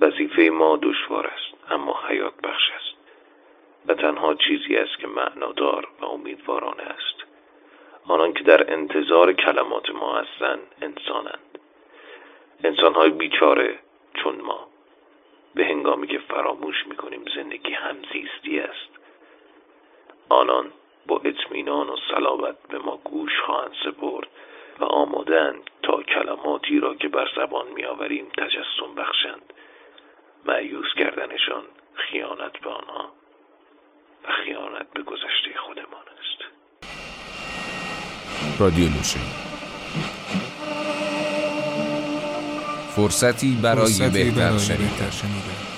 وظیفه ما دشوار است اما حیات بخش است. و تنها چیزی است که معنادار و امیدوارانه است. آنان که در انتظار کلمات ما هستند انسانند. انسانهای بیچاره چون ما. به هنگامی که فراموش می‌کنیم زندگی همزیستی است. آنان با اطمینان و صلابت به ما گوش خواهند سپرد و آمادند تا کلماتی را که بر زبان میآوریم تجسم بخشند. معیوس کردنشان خیانت به آنها و خیانت به گذشته خودمان است. رادیو فرصتی برای بهتر شنیدن.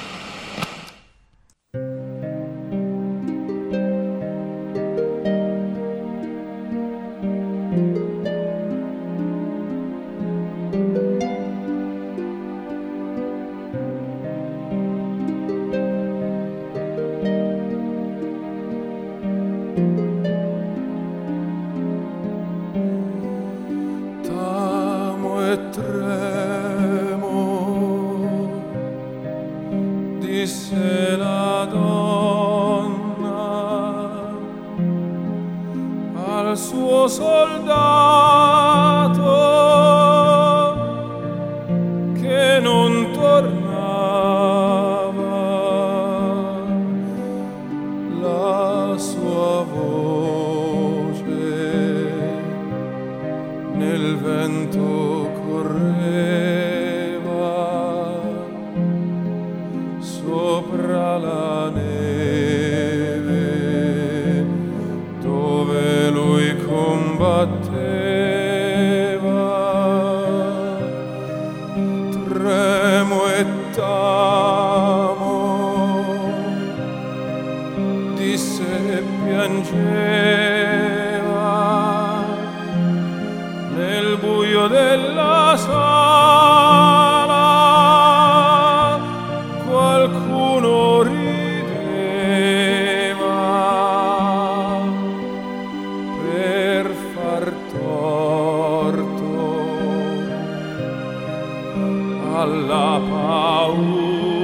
alla paura.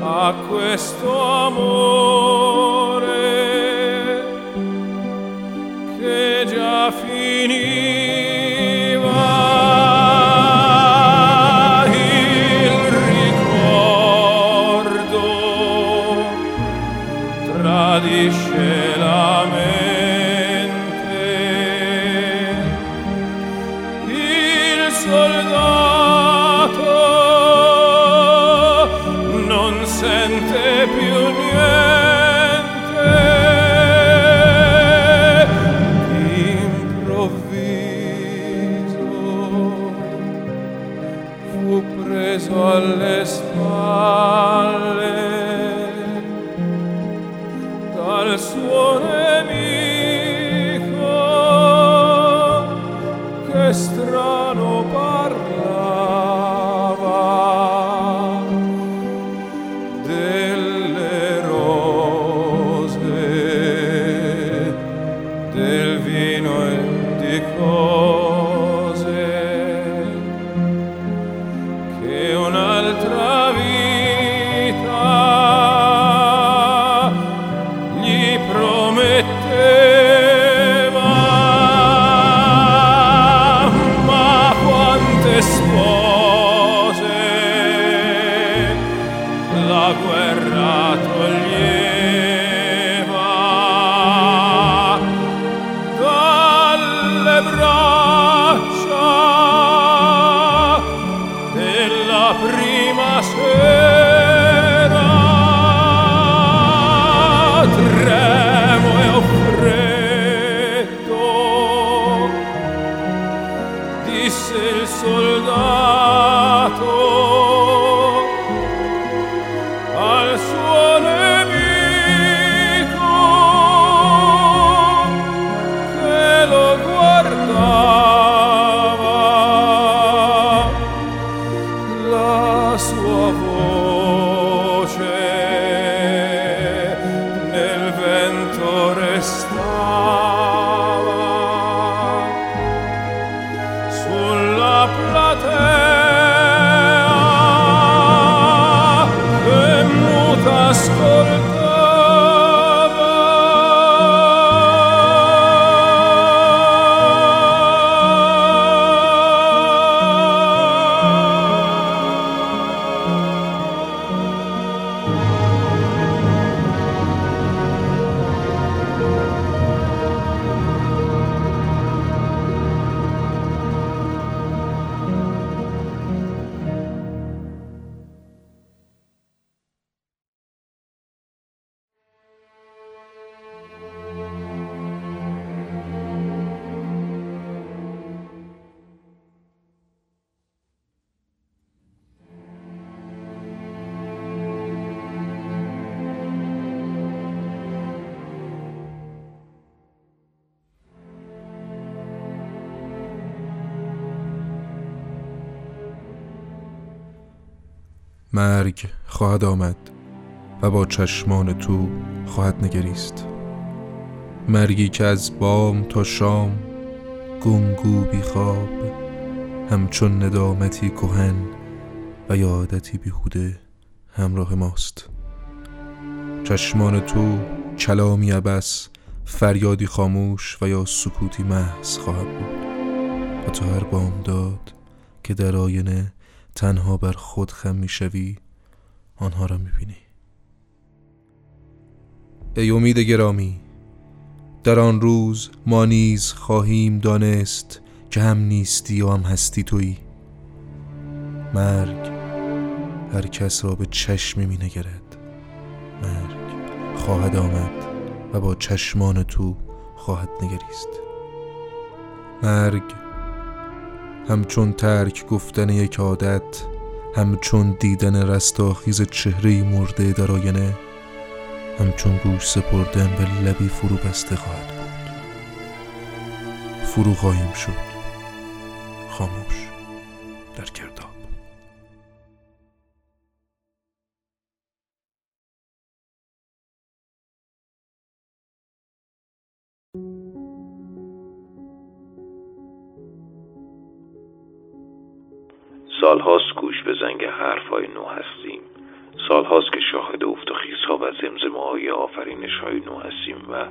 A questo amore fu preso alle spalle. Dal suo nemico مرگ خواهد آمد و با چشمان تو خواهد نگریست. مرگی که از بام تا شام گمگو بیخواب همچون ندامتی کهن و یادتی بیهوده همراه ماست. چشمان تو کلامی عبس فریادی خاموش و یا سکوتی محض خواهد بود. و تا هر داد که در آینه تنها بر خود خم می‌شوی آنها را می‌بینی. ای امید گرامی در آن روز ما نیز خواهیم دانست که هم نیستی و هم هستی تویی. مرگ هر کس را به چشمی می نگرد. مرگ خواهد آمد و با چشمان تو خواهد نگریست. مرگ همچون ترک گفتن یک عادت همچون دیدن رستاخیز چهره مرده در آینه همچون گوش سپردن به لبی فرو بسته خواهد بود. فرو خواهیم شد. خاموش. در کرداب سالهاست گوش به زنگ حرفهای نو هستیم. سالهاست که شاهد افت و خیزها و زمزمه های آفرینش های نو هستیم و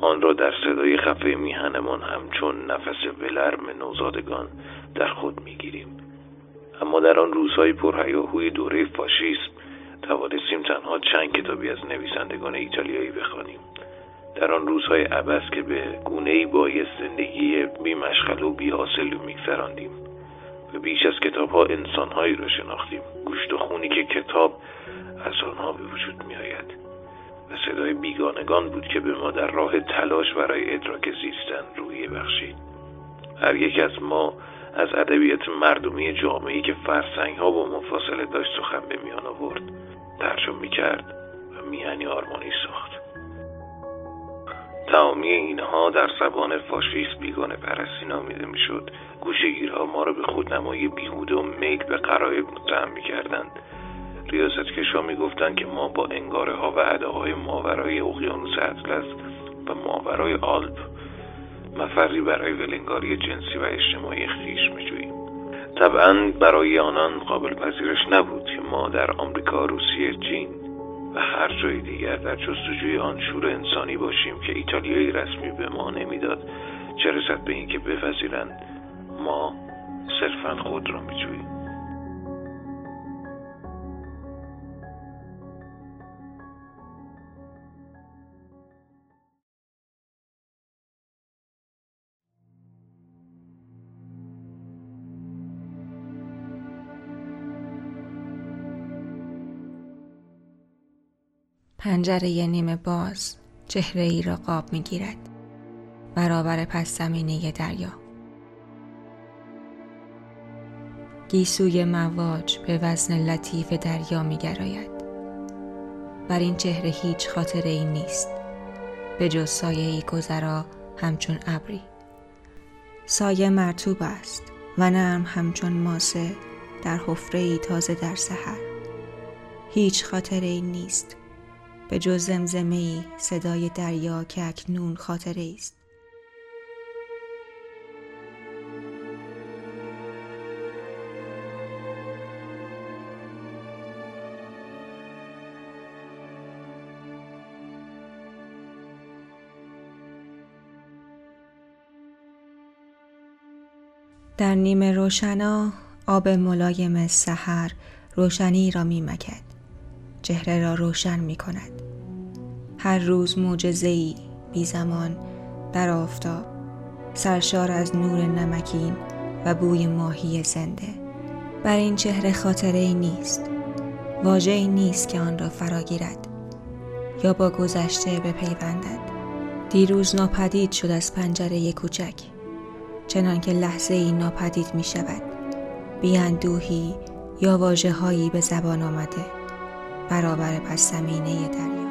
آن را در صدای خفه میهنمان همچون نفس ولرم نوزادگان در خود می‌گیریم. اما در آن روزهای پرهیاهوی دوره فاشیسم توانستیم تنها چند کتابی از نویسندگان ایتالیایی بخوانیم. در آن روزهای عبس که به گونه ای بایست زندگی بیمشغل و بیحاصل میگذراندیم. و بیش از کتاب ها انسان هایی را شناختیم. گوشت و خونی که کتاب از آنها به وجود می آید و صدای بیگانگان بود که به ما در راه تلاش برای ادراک زیستن روحیه بخشید. هر یک از ما از ادبیات مردمی جامعی که فرسنگ ها با مفاصله داشت سخن به میان آورد. ترجمه می کرد و میهنی آرمانی ساخت. تمامی اینها در زبان فاشیست بیگانه پرستی نامیده می‌شد. گوشگیرها ما را به خودنمایی بیهوده و میل به قرایب متهم می‌کردند. ریاست کشا می‌گفتند که ما با انگاره ها و اداهای ماورای اقیانوس اطلس و ماورای آلپ مفری برای ولنگاری جنسی و اجتماعی خیش میجوییم. طبعا برای آنان قابل پذیرش نبود که ما در آمریکا روسیه چین و هر جای دیگر در جستجوی آن شور انسانی باشیم که ایتالیایی رسمی به ما نمی‌داد. چه رسد به اینکه بپذیرند؟ ما صرفا خود را میجوییم. پنجره نیمه باز چهره ای را قاب می گیرد برابر پس زمینه دریا. گیسوی مواج به وزن لطیف دریا می گراید بر این چهره هیچ خاطره ای نیست. به جز سایه ای گذرا همچون ابری. سایه مرتوب است و نرم همچون ماسه در حفره ای تازه در سحر. هیچ خاطره ای نیست. به جز زمزمه ای صدای دریا که اکنون خاطره است در نیمه روشنا آب ملایم سحر روشنی را می مکد. چهره را روشن می کند هر روز ای بی زمان در آفتاب سرشار از نور نمکین و بوی ماهی زنده. بر این چهره خاطره ای نیست واجه ای نیست که آن را فراگیرد یا با گذشته بپیوندد. دیروز ناپدید شد از پنجره کوچک چنان که لحظه ای ناپدید می شود بیاندوهی یا واجه هایی به زبان آمده. برابر پس زمینه دریا.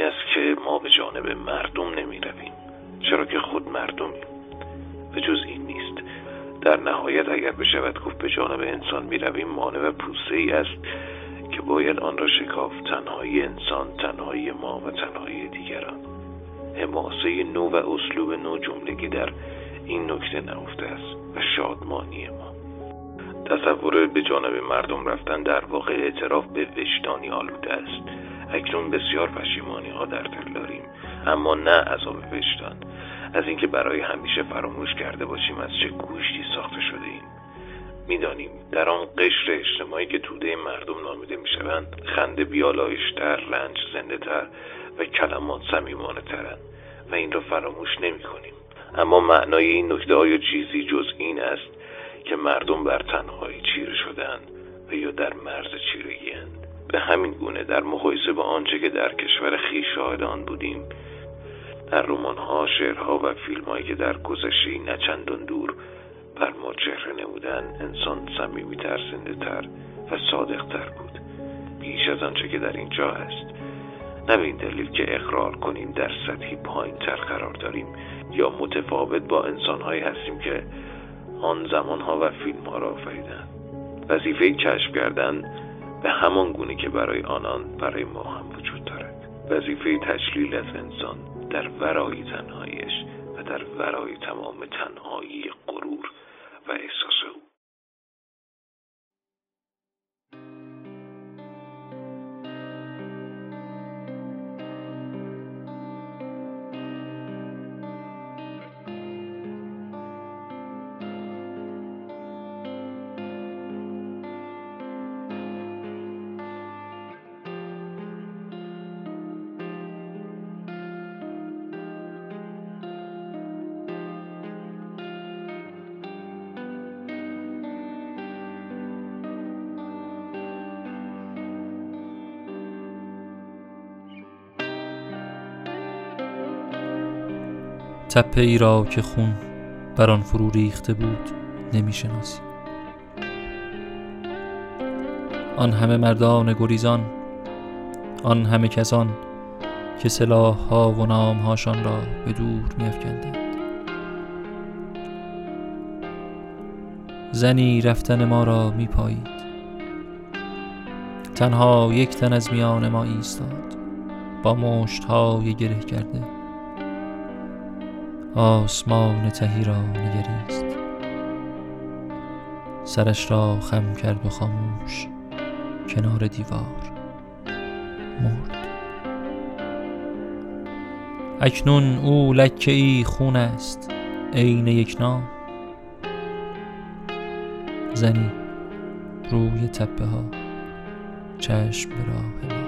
این است که ما به جانب مردم نمی رویم چرا که خود مردمیم و جز این نیست. در نهایت اگر بشود گفت به جانب انسان می رویم مانع پوسه ای است که باید آن را شکاف. تنهایی انسان تنهایی ما و تنهایی دیگران. حماسه نو و اسلوب نو جملگی در این نکته نهفته است و شادمانی ما. تصور به جانب مردم رفتن در واقع اعتراف به وجدانی آلوده است. اکنون بسیار پشیمانی ها در دل داریم. اما نه عذاب وجدان. از اینکه برای همیشه فراموش کرده باشیم از چه گوشتی ساخته شده ایم. می‌دانیم در آن قشر اجتماعی که توده مردم نامیده می‌شوند خنده بیالایشتر رنج زنده تر و کلمات صمیمانه ترند و این را فراموش نمی کنیم اما معنای این نکته های چیزی جز این است که مردم بر تنهایی چیره شدند و یا در مرز چیرگی به همین گونه در مقایسه با آنچه که در کشور خیش شاهد آن بودیم در رمان ها شعرها و فیلم هایی که در گذشته نچندان دور بر ما چهره نمودن انسان تر زنده تر و صادق تر بود. بیش از آنچه که در اینجا هست. نه به این دلیل که اقرار کنیم در سطحی پایین تر قرار داریم یا متفاوت با انسانهایی هستیم که آن زمانها و فیلم ها را آفریدن وظیفه کشف کردن به همان گونه که برای آنان برای ما هم وجود دارد. وظیفه تشلیل از انسان در ورای تنهایش و در ورای تمام تنهایی غرور و احساس تپه ای را که خون بر آن فرو ریخته بود نمی‌شناسی. آن همه مردان گریزان آن همه کسان که سلاح ها و نام هاشان را به دور میافکندند. زنی رفتن ما را میپایید. تنها یک تن از میان ما ایستاد. با مشت های گره کرده. آسمان تهی را نگریست سرش را خم کرد و خاموش کنار دیوار مرد. اکنون او لکه ای خون است عین یک نام. زنی روی تپه ها چشم به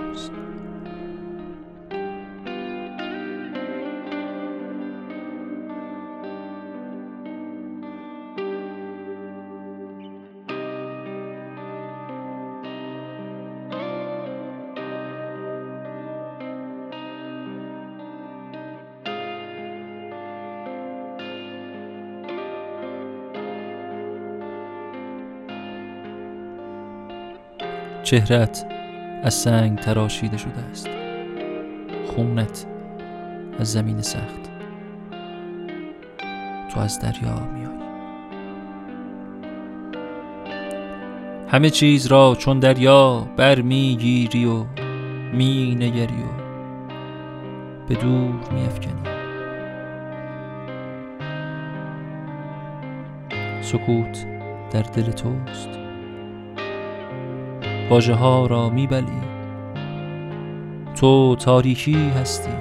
چهرت از سنگ تراشیده شده است. خونت از زمین سخت. تو از دریا میای. همه چیز را چون دریا بر می‌گیری و می نگری و به دور میافکنی. سکوت در دل توست. واژه ها را میبلی. تو تاریکی هستی.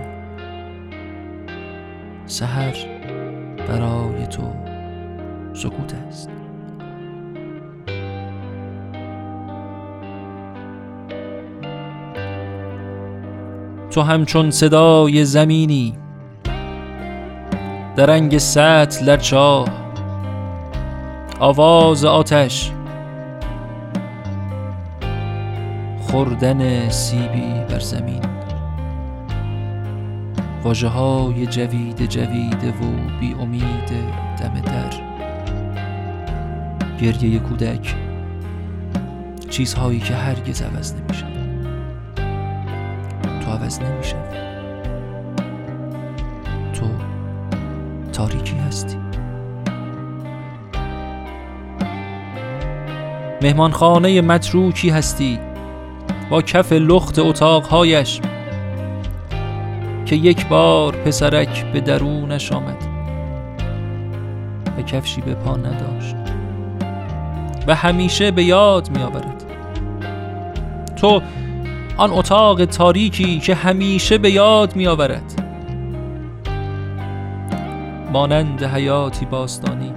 سحر برای تو سکوت است. تو همچون صدای زمینی درنگ سطل در چاه آواز آتش خوردن سیبی بر زمین. واجه های جوید جویده و بی امید دم در. گریه کودک چیزهایی که هرگز عوض نمیشه تو عوض نمیشه تو تاریکی هستی. مهمانخانه متروکی هستی. با کف لخت اتاقهایش که یک بار پسرک به درونش آمد و کفشی به پا نداشت و همیشه به یاد می آورد تو آن اتاق تاریکی که همیشه به یاد می آورد مانند حیاتی باستانی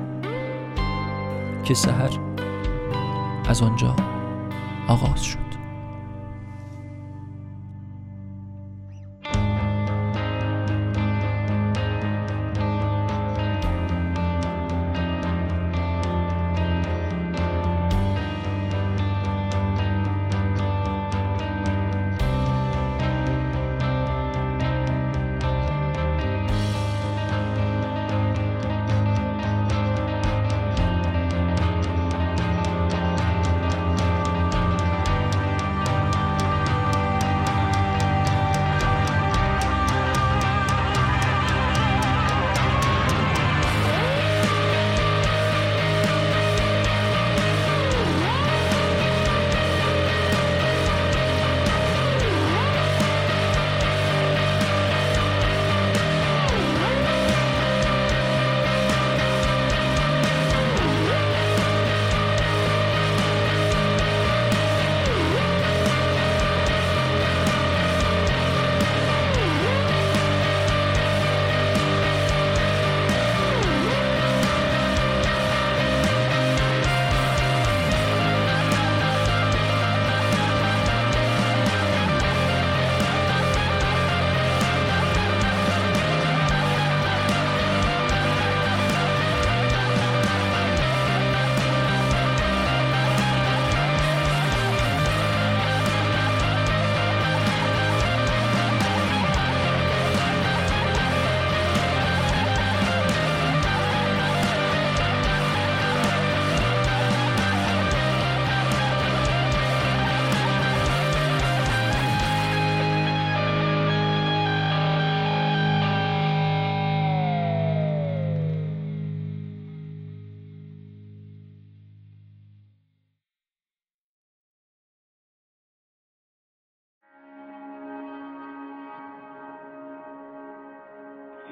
که سحر از آنجا آغاز شد.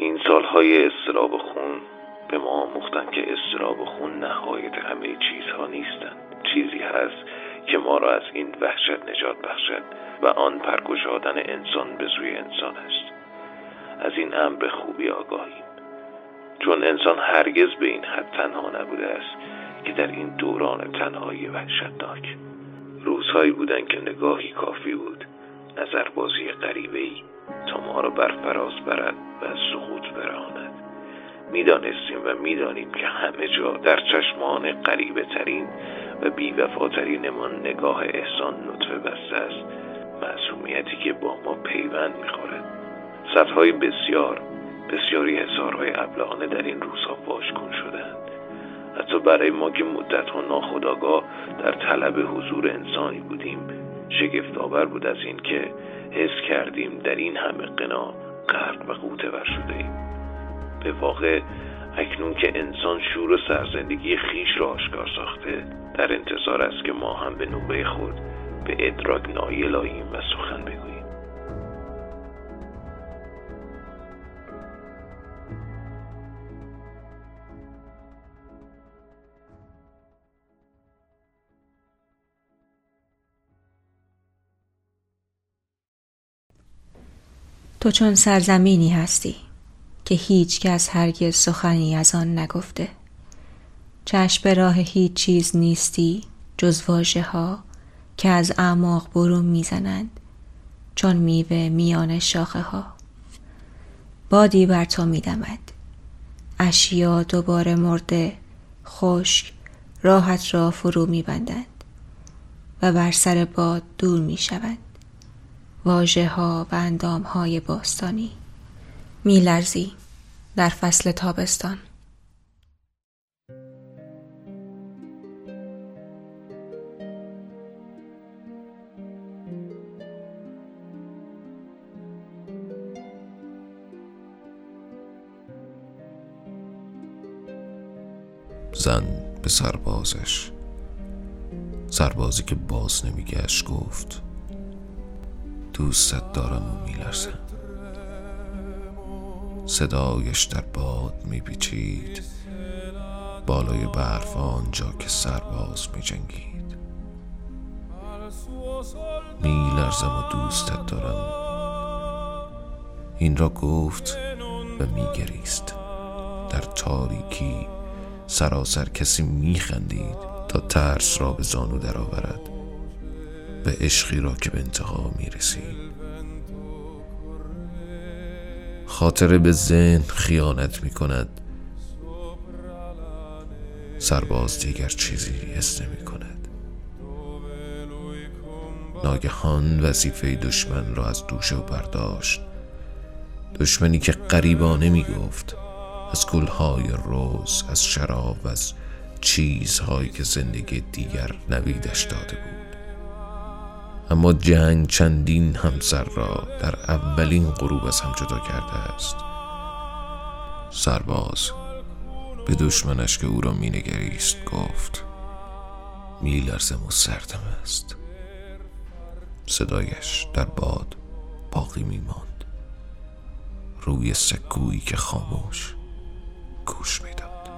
این سالهای استراب خون به ما آموختن که استراب خون نهایت همه چیزها نیستند چیزی هست که ما را از این وحشت نجات بخشد و آن پرگشادن انسان به سوی انسان است. از این امر به خوبی آگاهیم. چون انسان هرگز به این حد تنها نبوده است که در این دوران تنهایی وحشتناک. روزهایی بودند که نگاهی کافی بود. نظربازی غریبه ای تا ما را بر فراز برد و سقوط براند. می‌دانستیم و می‌دانیم که همه جا در چشمان غریبه ترین و بیوفاترینمان نگاه احسان نطفه بسته است. معصومیتی که با ما پیوند می‌خورد. صدهای بسیار بسیاری حسارهای ابلهانه در این روزها واژگون شدند حتی برای ما که مدت و ناخداگاه در طلب حضور انسانی بودیم شگفت آور بود از این که حس کردیم در این همه قنا غرق و قوطه ور شده ایم. به واقع اکنون که انسان شور و سرزندگی خیش را آشکار ساخته در انتظار است که ما هم به نوبه خود به ادراک نایل آییم و سخن بگوییم. تو چون سرزمینی هستی که هیچ کس هرگز سخنی از آن نگفته. چشم به راه هیچ چیز نیستی جز واژه ها که از اعماق برون می‌زنند چون میوه میان شاخه ها بادی بر تو میدمد. اشیا دوباره مرده خشک راحت را فرو میبندند و بر سر باد دور می‌شوند. واژه ها و اندام های باستانی. میلرزی در فصل تابستان. زن به سربازش. سربازی که باز نمیگشت گفت دوستت دارم و میلرزم. صدایش در باد میپیچید. بالای برف آنجا که سرباز میجنگید. میلرزم و دوستت دارم. این را گفت و میگریست. در تاریکی سراسر کسی میخندید تا ترس را به زانو درآورد. و عشقی را که به انتها می‌رسید خاطره به ذهن خیانت می کند سرباز دیگر چیزی حس نمی کند ناگهان وظیفه دشمن را از دوش و برداشت. دشمنی که قریبانه می گفت از گلهای روز از شراب از چیزهایی که زندگی دیگر نویدش داده بود. اما جنگ چندین همسر را در اولین غروب از هم جدا کرده است. سرباز به دشمنش که او را مینگریست گفت میلرزم و سردم است. صدایش در باد باقی میماند. روی سکویی که خاموش گوش می‌داد.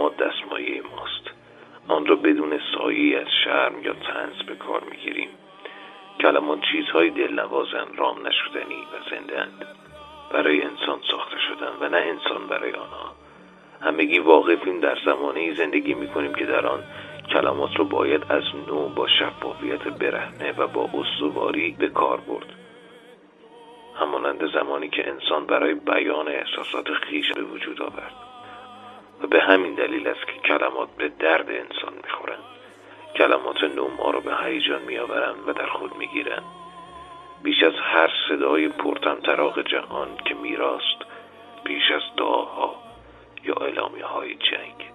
کلمات دستمایه ماست. آن را بدون سایه از شرم یا تنز به کار می‌گیریم. کلمات چیزهای دلنوازن رام نشدنی و زندهاند. برای انسان ساخته شدن و نه انسان برای آنها. همگی واقفیم در زمانه زندگی می‌کنیم که در آن کلمات رو باید از نو با شفافیت برهنه و با استواری به کار برد. همانند زمانی که انسان برای بیان احساسات خیش به وجود آورد. و به همین دلیل است که کلمات به درد انسان می‌خورند. کلمات نو ما رو به هیجان میآورند و در خود می‌گیرند. بیش از هر صدای پرتمطراق جهان که میراست بیش از دعاها یا اعلامی های جنگ.